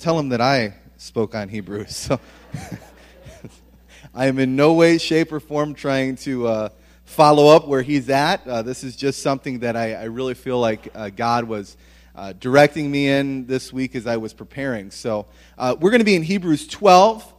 tell him that I spoke on Hebrew. So I am in no way, shape, or form trying to uh, follow up where he's at. Uh, this is just something that I, I really feel like uh, God was uh, directing me in this week as I was preparing. So uh, we're going to be in Hebrews 12,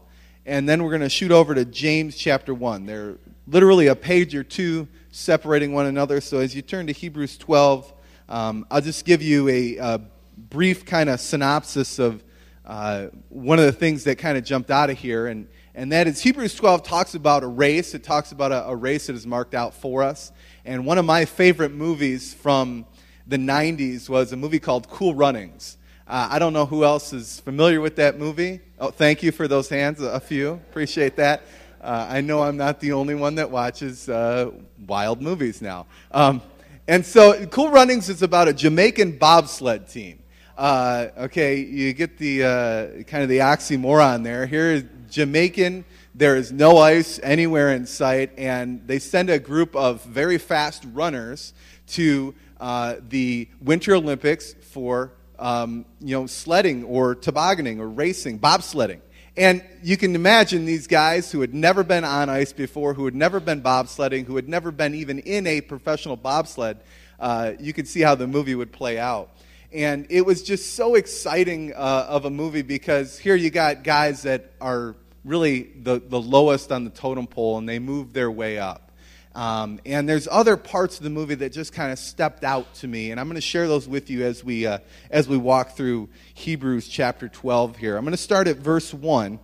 and then we're going to shoot over to James chapter 1. They're literally a page or two separating one another. So as you turn to Hebrews 12, um, I'll just give you a, a brief kind of synopsis of uh, one of the things that kind of jumped out of here, and, and that is Hebrews 12 talks about a race. It talks about a, a race that is marked out for us. And one of my favorite movies from the 90s was a movie called Cool Runnings. Uh, I don't know who else is familiar with that movie. Oh, thank you for those hands, a few. Appreciate that. Uh, I know I'm not the only one that watches uh, wild movies now. Um, and so, Cool Runnings is about a Jamaican bobsled team. Uh, okay, you get the uh, kind of the oxymoron there. Here is Jamaican. There is no ice anywhere in sight, and they send a group of very fast runners to uh, the Winter Olympics for um, you know sledding or tobogganing or racing, bobsledding. And you can imagine these guys who had never been on ice before, who had never been bobsledding, who had never been even in a professional bobsled. Uh, you could see how the movie would play out. And it was just so exciting uh, of a movie because here you got guys that are really the, the lowest on the totem pole and they move their way up. Um, and there's other parts of the movie that just kind of stepped out to me, and I'm going to share those with you as we, uh, as we walk through Hebrews chapter 12 here. I'm going to start at verse 1,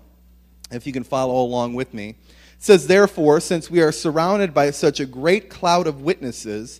if you can follow along with me. It says, Therefore, since we are surrounded by such a great cloud of witnesses,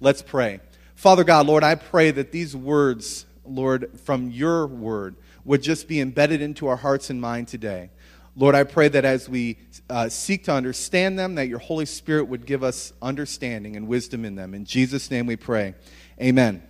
Let's pray. Father God, Lord, I pray that these words, Lord, from your word, would just be embedded into our hearts and mind today. Lord, I pray that as we uh, seek to understand them, that your Holy Spirit would give us understanding and wisdom in them. In Jesus' name we pray. Amen.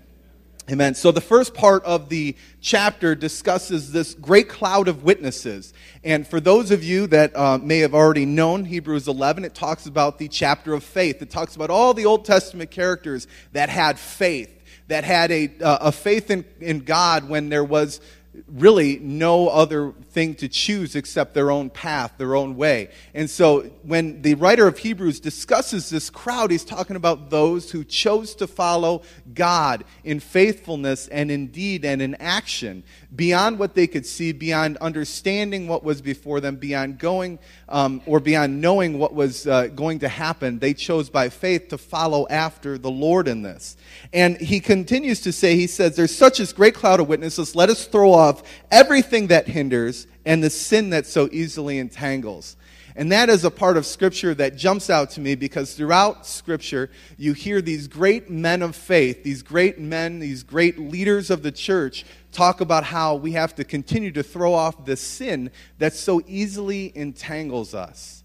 Amen. So the first part of the chapter discusses this great cloud of witnesses. And for those of you that uh, may have already known Hebrews 11, it talks about the chapter of faith. It talks about all the Old Testament characters that had faith, that had a, uh, a faith in, in God when there was really no other thing to choose except their own path, their own way. And so when the writer of Hebrews discusses this crowd, he's talking about those who chose to follow God in faithfulness and in deed and in action, beyond what they could see, beyond understanding what was before them, beyond going um, or beyond knowing what was uh, going to happen. They chose by faith to follow after the Lord in this. And he continues to say, he says, There's such a great cloud of witnesses. Let us throw off everything that hinders and the sin that so easily entangles. And that is a part of Scripture that jumps out to me because throughout Scripture, you hear these great men of faith, these great men, these great leaders of the church talk about how we have to continue to throw off the sin that so easily entangles us.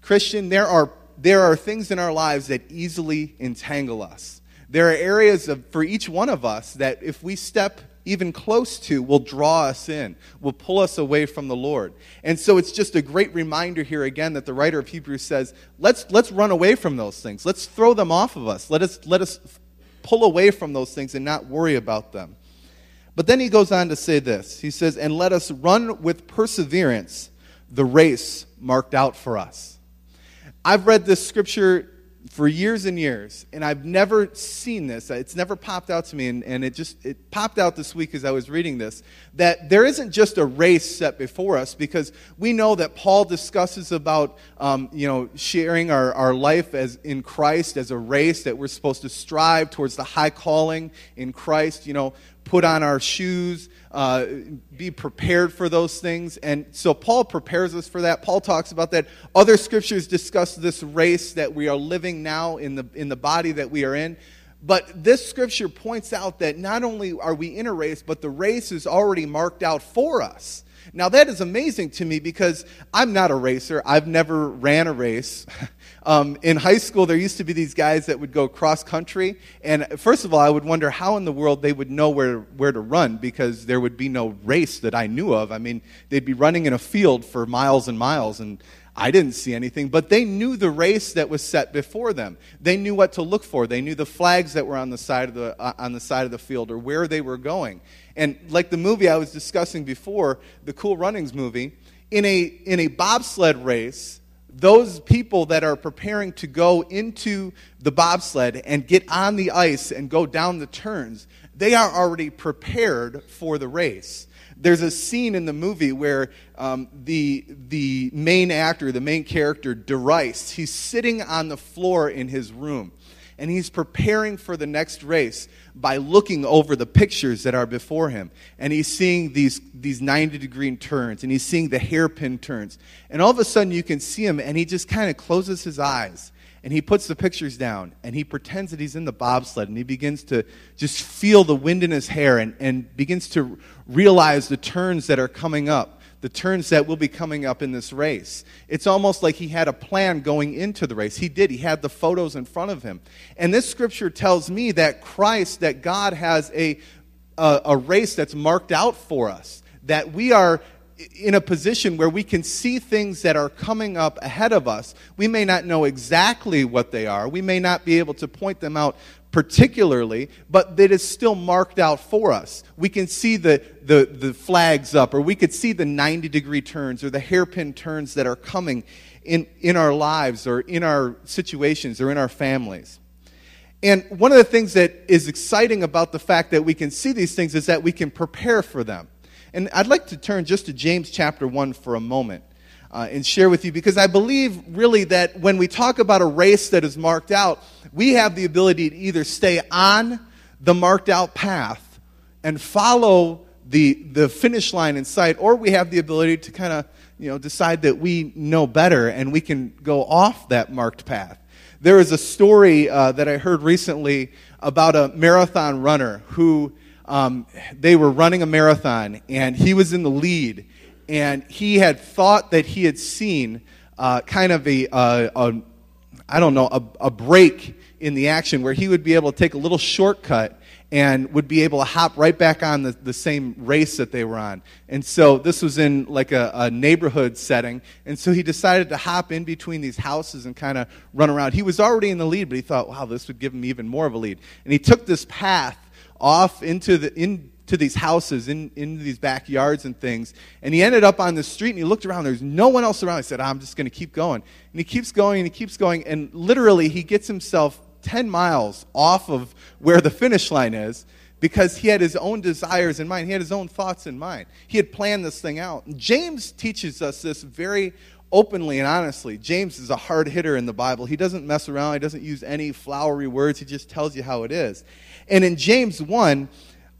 Christian, there are, there are things in our lives that easily entangle us. There are areas of, for each one of us that if we step even close to will draw us in, will pull us away from the Lord. And so it's just a great reminder here again that the writer of Hebrews says, let's, let's run away from those things. Let's throw them off of us. Let us, let us pull away from those things and not worry about them. But then he goes on to say this He says, and let us run with perseverance the race marked out for us. I've read this scripture for years and years, and I've never seen this. It's never popped out to me, and, and it just it popped out this week as I was reading this. That there isn't just a race set before us, because we know that Paul discusses about um, you know sharing our, our life as in Christ as a race that we're supposed to strive towards the high calling in Christ. You know, put on our shoes, uh, be prepared for those things. And so Paul prepares us for that. Paul talks about that. Other scriptures discuss this race that we are living now in the, in the body that we are in. But this scripture points out that not only are we in a race, but the race is already marked out for us. Now, that is amazing to me because I'm not a racer. I've never ran a race. Um, in high school, there used to be these guys that would go cross country. And first of all, I would wonder how in the world they would know where, where to run because there would be no race that I knew of. I mean, they'd be running in a field for miles and miles. And I didn't see anything, but they knew the race that was set before them. They knew what to look for. They knew the flags that were on the side of the, uh, on the, side of the field or where they were going. And like the movie I was discussing before, the Cool Runnings movie, in a, in a bobsled race, those people that are preparing to go into the bobsled and get on the ice and go down the turns, they are already prepared for the race. There's a scene in the movie where um, the, the main actor, the main character, DeRice, he's sitting on the floor in his room and he's preparing for the next race by looking over the pictures that are before him. And he's seeing these, these 90 degree turns and he's seeing the hairpin turns. And all of a sudden you can see him and he just kind of closes his eyes and he puts the pictures down and he pretends that he's in the bobsled and he begins to just feel the wind in his hair and, and begins to realize the turns that are coming up the turns that will be coming up in this race. It's almost like he had a plan going into the race. He did. He had the photos in front of him. And this scripture tells me that Christ, that God has a, a, a race that's marked out for us, that we are in a position where we can see things that are coming up ahead of us. We may not know exactly what they are. We may not be able to point them out particularly, but that is still marked out for us. We can see the, the, the flags up, or we could see the 90 degree turns or the hairpin turns that are coming in, in our lives or in our situations or in our families. And one of the things that is exciting about the fact that we can see these things is that we can prepare for them. And I'd like to turn just to James chapter 1 for a moment uh, and share with you because I believe really that when we talk about a race that is marked out, we have the ability to either stay on the marked out path and follow the, the finish line in sight, or we have the ability to kind of you know, decide that we know better and we can go off that marked path. There is a story uh, that I heard recently about a marathon runner who um, they were running a marathon, and he was in the lead, and he had thought that he had seen uh, kind of a, uh, a I don't know, a, a break in the action where he would be able to take a little shortcut and would be able to hop right back on the, the same race that they were on. And so this was in like a, a neighborhood setting. And so he decided to hop in between these houses and kind of run around. He was already in the lead, but he thought, wow, this would give him even more of a lead. And he took this path off into, the, into these houses, in, into these backyards and things. And he ended up on the street and he looked around. There's no one else around. He said, I'm just going to keep going. And he keeps going and he keeps going. And literally, he gets himself 10 miles off of where the finish line is because he had his own desires in mind. He had his own thoughts in mind. He had planned this thing out. James teaches us this very openly and honestly. James is a hard hitter in the Bible. He doesn't mess around, he doesn't use any flowery words, he just tells you how it is. And in James 1,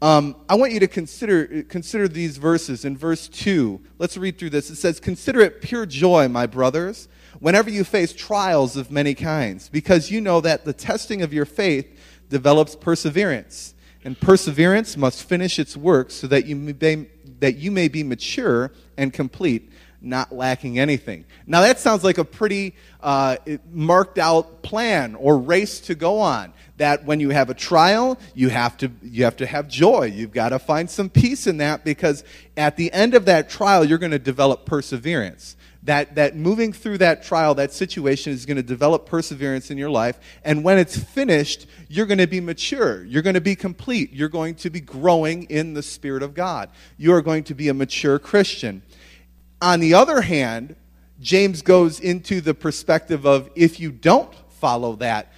um, I want you to consider, consider these verses. In verse 2, let's read through this. It says, Consider it pure joy, my brothers, whenever you face trials of many kinds, because you know that the testing of your faith develops perseverance. And perseverance must finish its work so that you may, that you may be mature and complete, not lacking anything. Now, that sounds like a pretty uh, marked out plan or race to go on. That when you have a trial, you have to, you have, to have joy. You've got to find some peace in that because at the end of that trial, you're going to develop perseverance. That, that moving through that trial, that situation is going to develop perseverance in your life. And when it's finished, you're going to be mature. You're going to be complete. You're going to be growing in the Spirit of God. You are going to be a mature Christian. On the other hand, James goes into the perspective of if you don't follow that,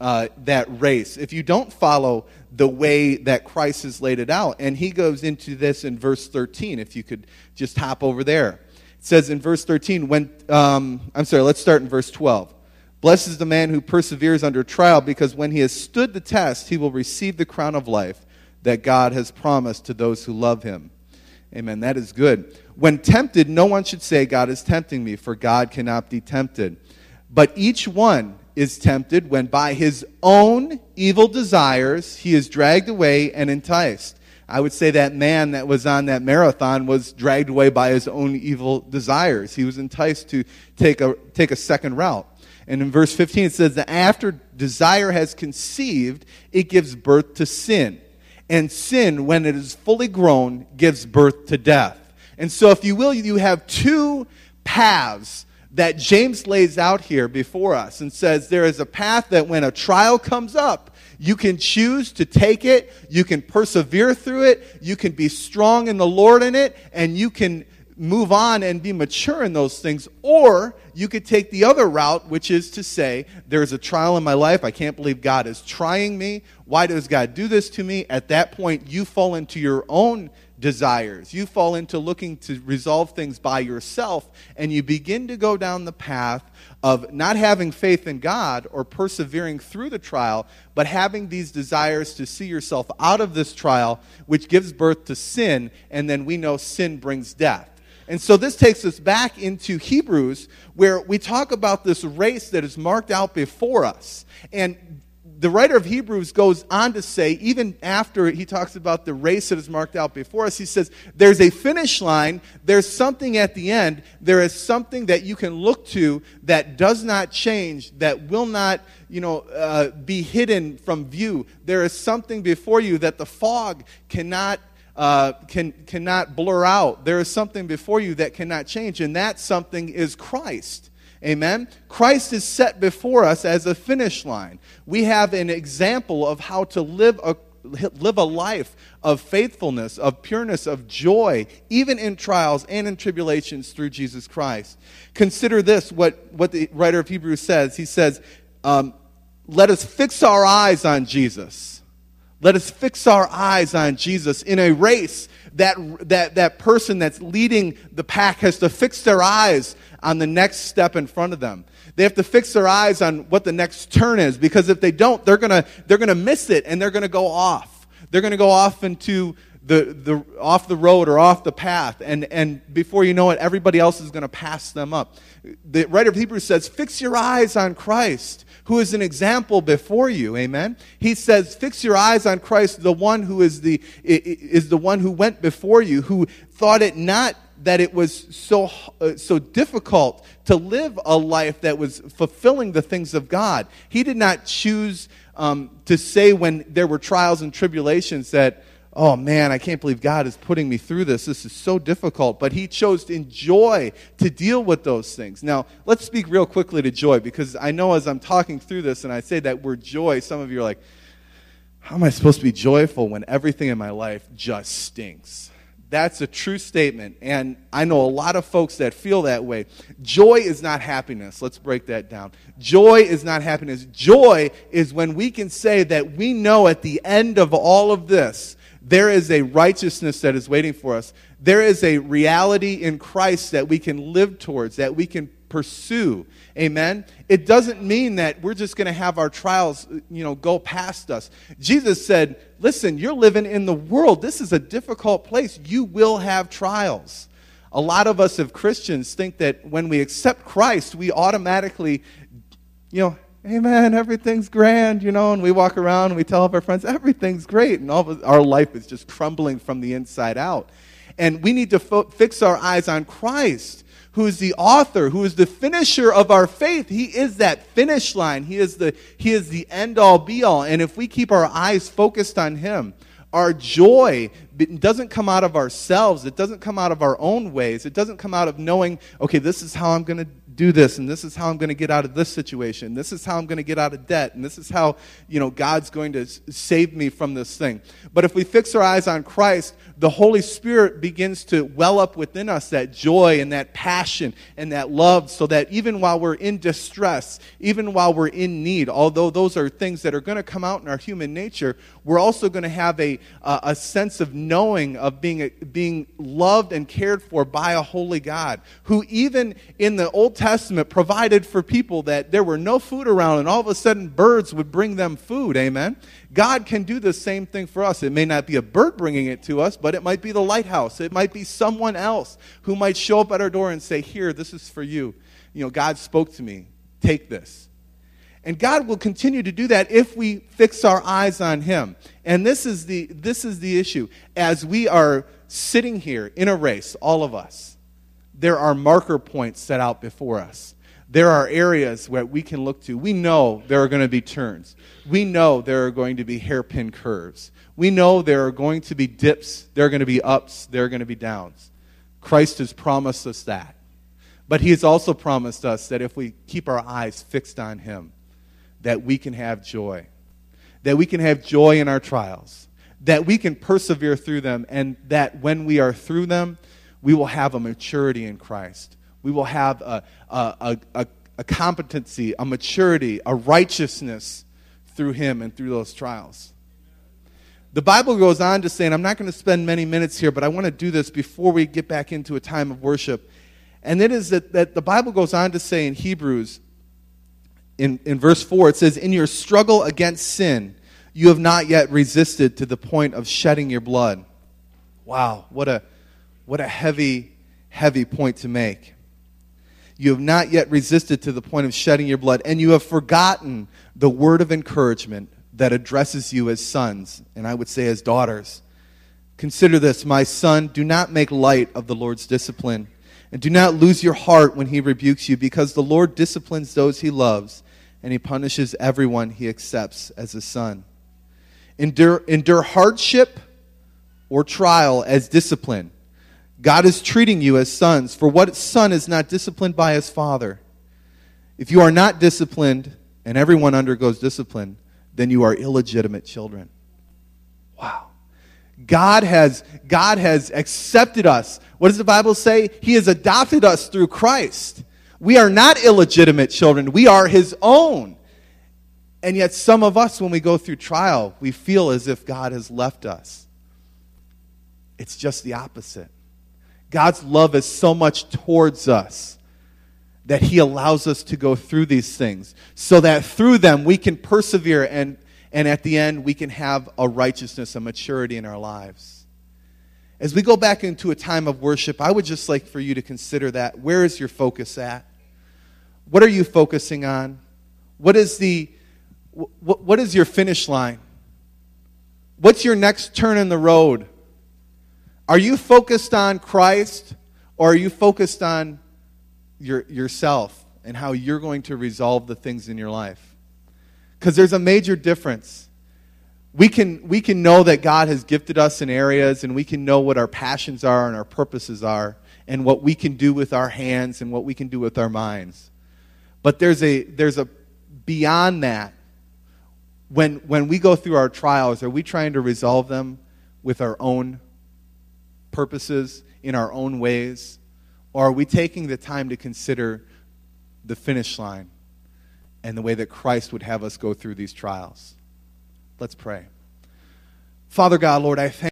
uh, that race, if you don't follow the way that Christ has laid it out, and he goes into this in verse 13, if you could just hop over there. It says in verse 13, when, um, I'm sorry, let's start in verse 12. Blessed is the man who perseveres under trial, because when he has stood the test, he will receive the crown of life that God has promised to those who love him. Amen. That is good. When tempted, no one should say, God is tempting me, for God cannot be tempted. But each one is tempted when by his own evil desires he is dragged away and enticed. I would say that man that was on that marathon was dragged away by his own evil desires. He was enticed to take a, take a second route. And in verse 15 it says that after desire has conceived, it gives birth to sin. And sin, when it is fully grown, gives birth to death. And so, if you will, you have two paths that James lays out here before us and says there is a path that when a trial comes up, you can choose to take it, you can persevere through it, you can be strong in the Lord in it, and you can move on and be mature in those things. Or you could take the other route, which is to say, there's a trial in my life. I can't believe God is trying me. Why does God do this to me? At that point, you fall into your own desires. You fall into looking to resolve things by yourself, and you begin to go down the path of not having faith in God or persevering through the trial, but having these desires to see yourself out of this trial, which gives birth to sin, and then we know sin brings death. And so this takes us back into Hebrews, where we talk about this race that is marked out before us. And the writer of Hebrews goes on to say, even after he talks about the race that is marked out before us, he says, There's a finish line, there's something at the end, there is something that you can look to that does not change, that will not you know, uh, be hidden from view. There is something before you that the fog cannot. Uh, can, cannot blur out. There is something before you that cannot change, and that something is Christ. Amen? Christ is set before us as a finish line. We have an example of how to live a, live a life of faithfulness, of pureness, of joy, even in trials and in tribulations through Jesus Christ. Consider this what, what the writer of Hebrews says. He says, um, Let us fix our eyes on Jesus. Let us fix our eyes on Jesus in a race that, that, that person that's leading the pack has to fix their eyes on the next step in front of them. They have to fix their eyes on what the next turn is because if they don't, they're going to they're to miss it and they're going to go off. They're going to go off into the, the, off the road or off the path. And, and before you know it, everybody else is going to pass them up. The writer of Hebrews says, Fix your eyes on Christ, who is an example before you. Amen. He says, Fix your eyes on Christ, the one who is the, is the one who went before you, who thought it not that it was so, uh, so difficult to live a life that was fulfilling the things of God. He did not choose um, to say when there were trials and tribulations that, oh man, I can't believe God is putting me through this. This is so difficult. But he chose to enjoy to deal with those things. Now, let's speak real quickly to joy because I know as I'm talking through this and I say that word joy, some of you are like, how am I supposed to be joyful when everything in my life just stinks? That's a true statement. And I know a lot of folks that feel that way. Joy is not happiness. Let's break that down. Joy is not happiness. Joy is when we can say that we know at the end of all of this, there is a righteousness that is waiting for us. There is a reality in Christ that we can live towards, that we can pursue. Amen. It doesn't mean that we're just going to have our trials, you know, go past us. Jesus said, "Listen, you're living in the world. This is a difficult place. You will have trials." A lot of us as Christians think that when we accept Christ, we automatically, you know, Amen, everything's grand, you know, and we walk around and we tell all our friends everything's great, and all of our life is just crumbling from the inside out. And we need to fo- fix our eyes on Christ who is the author, who is the finisher of our faith. He is that finish line. He is the, he is the end all be all. And if we keep our eyes focused on Him, our joy doesn't come out of ourselves. It doesn't come out of our own ways. It doesn't come out of knowing, okay, this is how I'm going to do this and this is how I'm going to get out of this situation. This is how I'm going to get out of debt and this is how, you know, God's going to save me from this thing. But if we fix our eyes on Christ, the Holy Spirit begins to well up within us that joy and that passion and that love so that even while we're in distress, even while we're in need, although those are things that are going to come out in our human nature, we're also going to have a, a, a sense of knowing, of being, being loved and cared for by a holy God who even in the Old Testament Testament provided for people that there were no food around and all of a sudden birds would bring them food. Amen. God can do the same thing for us. It may not be a bird bringing it to us, but it might be the lighthouse. It might be someone else who might show up at our door and say, Here, this is for you. You know, God spoke to me. Take this. And God will continue to do that if we fix our eyes on Him. And this is the, this is the issue. As we are sitting here in a race, all of us, there are marker points set out before us. There are areas where we can look to. We know there are going to be turns. We know there are going to be hairpin curves. We know there are going to be dips. There are going to be ups. There are going to be downs. Christ has promised us that. But He has also promised us that if we keep our eyes fixed on Him, that we can have joy. That we can have joy in our trials. That we can persevere through them. And that when we are through them, we will have a maturity in Christ. We will have a, a, a, a competency, a maturity, a righteousness through Him and through those trials. The Bible goes on to say, and I'm not going to spend many minutes here, but I want to do this before we get back into a time of worship. And it is that, that the Bible goes on to say in Hebrews, in, in verse 4, it says, In your struggle against sin, you have not yet resisted to the point of shedding your blood. Wow, what a, what a heavy, heavy point to make. You have not yet resisted to the point of shedding your blood, and you have forgotten the word of encouragement that addresses you as sons, and I would say as daughters. Consider this, my son, do not make light of the Lord's discipline, and do not lose your heart when he rebukes you, because the Lord disciplines those he loves, and he punishes everyone he accepts as a son. Endure, endure hardship or trial as discipline. God is treating you as sons, for what son is not disciplined by his father? If you are not disciplined, and everyone undergoes discipline, then you are illegitimate children. Wow. God has, God has accepted us. What does the Bible say? He has adopted us through Christ. We are not illegitimate children, we are His own. And yet, some of us, when we go through trial, we feel as if God has left us. It's just the opposite. God's love is so much towards us that He allows us to go through these things so that through them we can persevere and, and at the end we can have a righteousness, a maturity in our lives. As we go back into a time of worship, I would just like for you to consider that. Where is your focus at? What are you focusing on? What is the what, what is your finish line? What's your next turn in the road? Are you focused on Christ or are you focused on your, yourself and how you're going to resolve the things in your life? Because there's a major difference. We can, we can know that God has gifted us in areas and we can know what our passions are and our purposes are and what we can do with our hands and what we can do with our minds. But there's a, there's a beyond that. When, when we go through our trials, are we trying to resolve them with our own purposes in our own ways? Or are we taking the time to consider the finish line and the way that Christ would have us go through these trials? Let's pray. Father God, Lord, I thank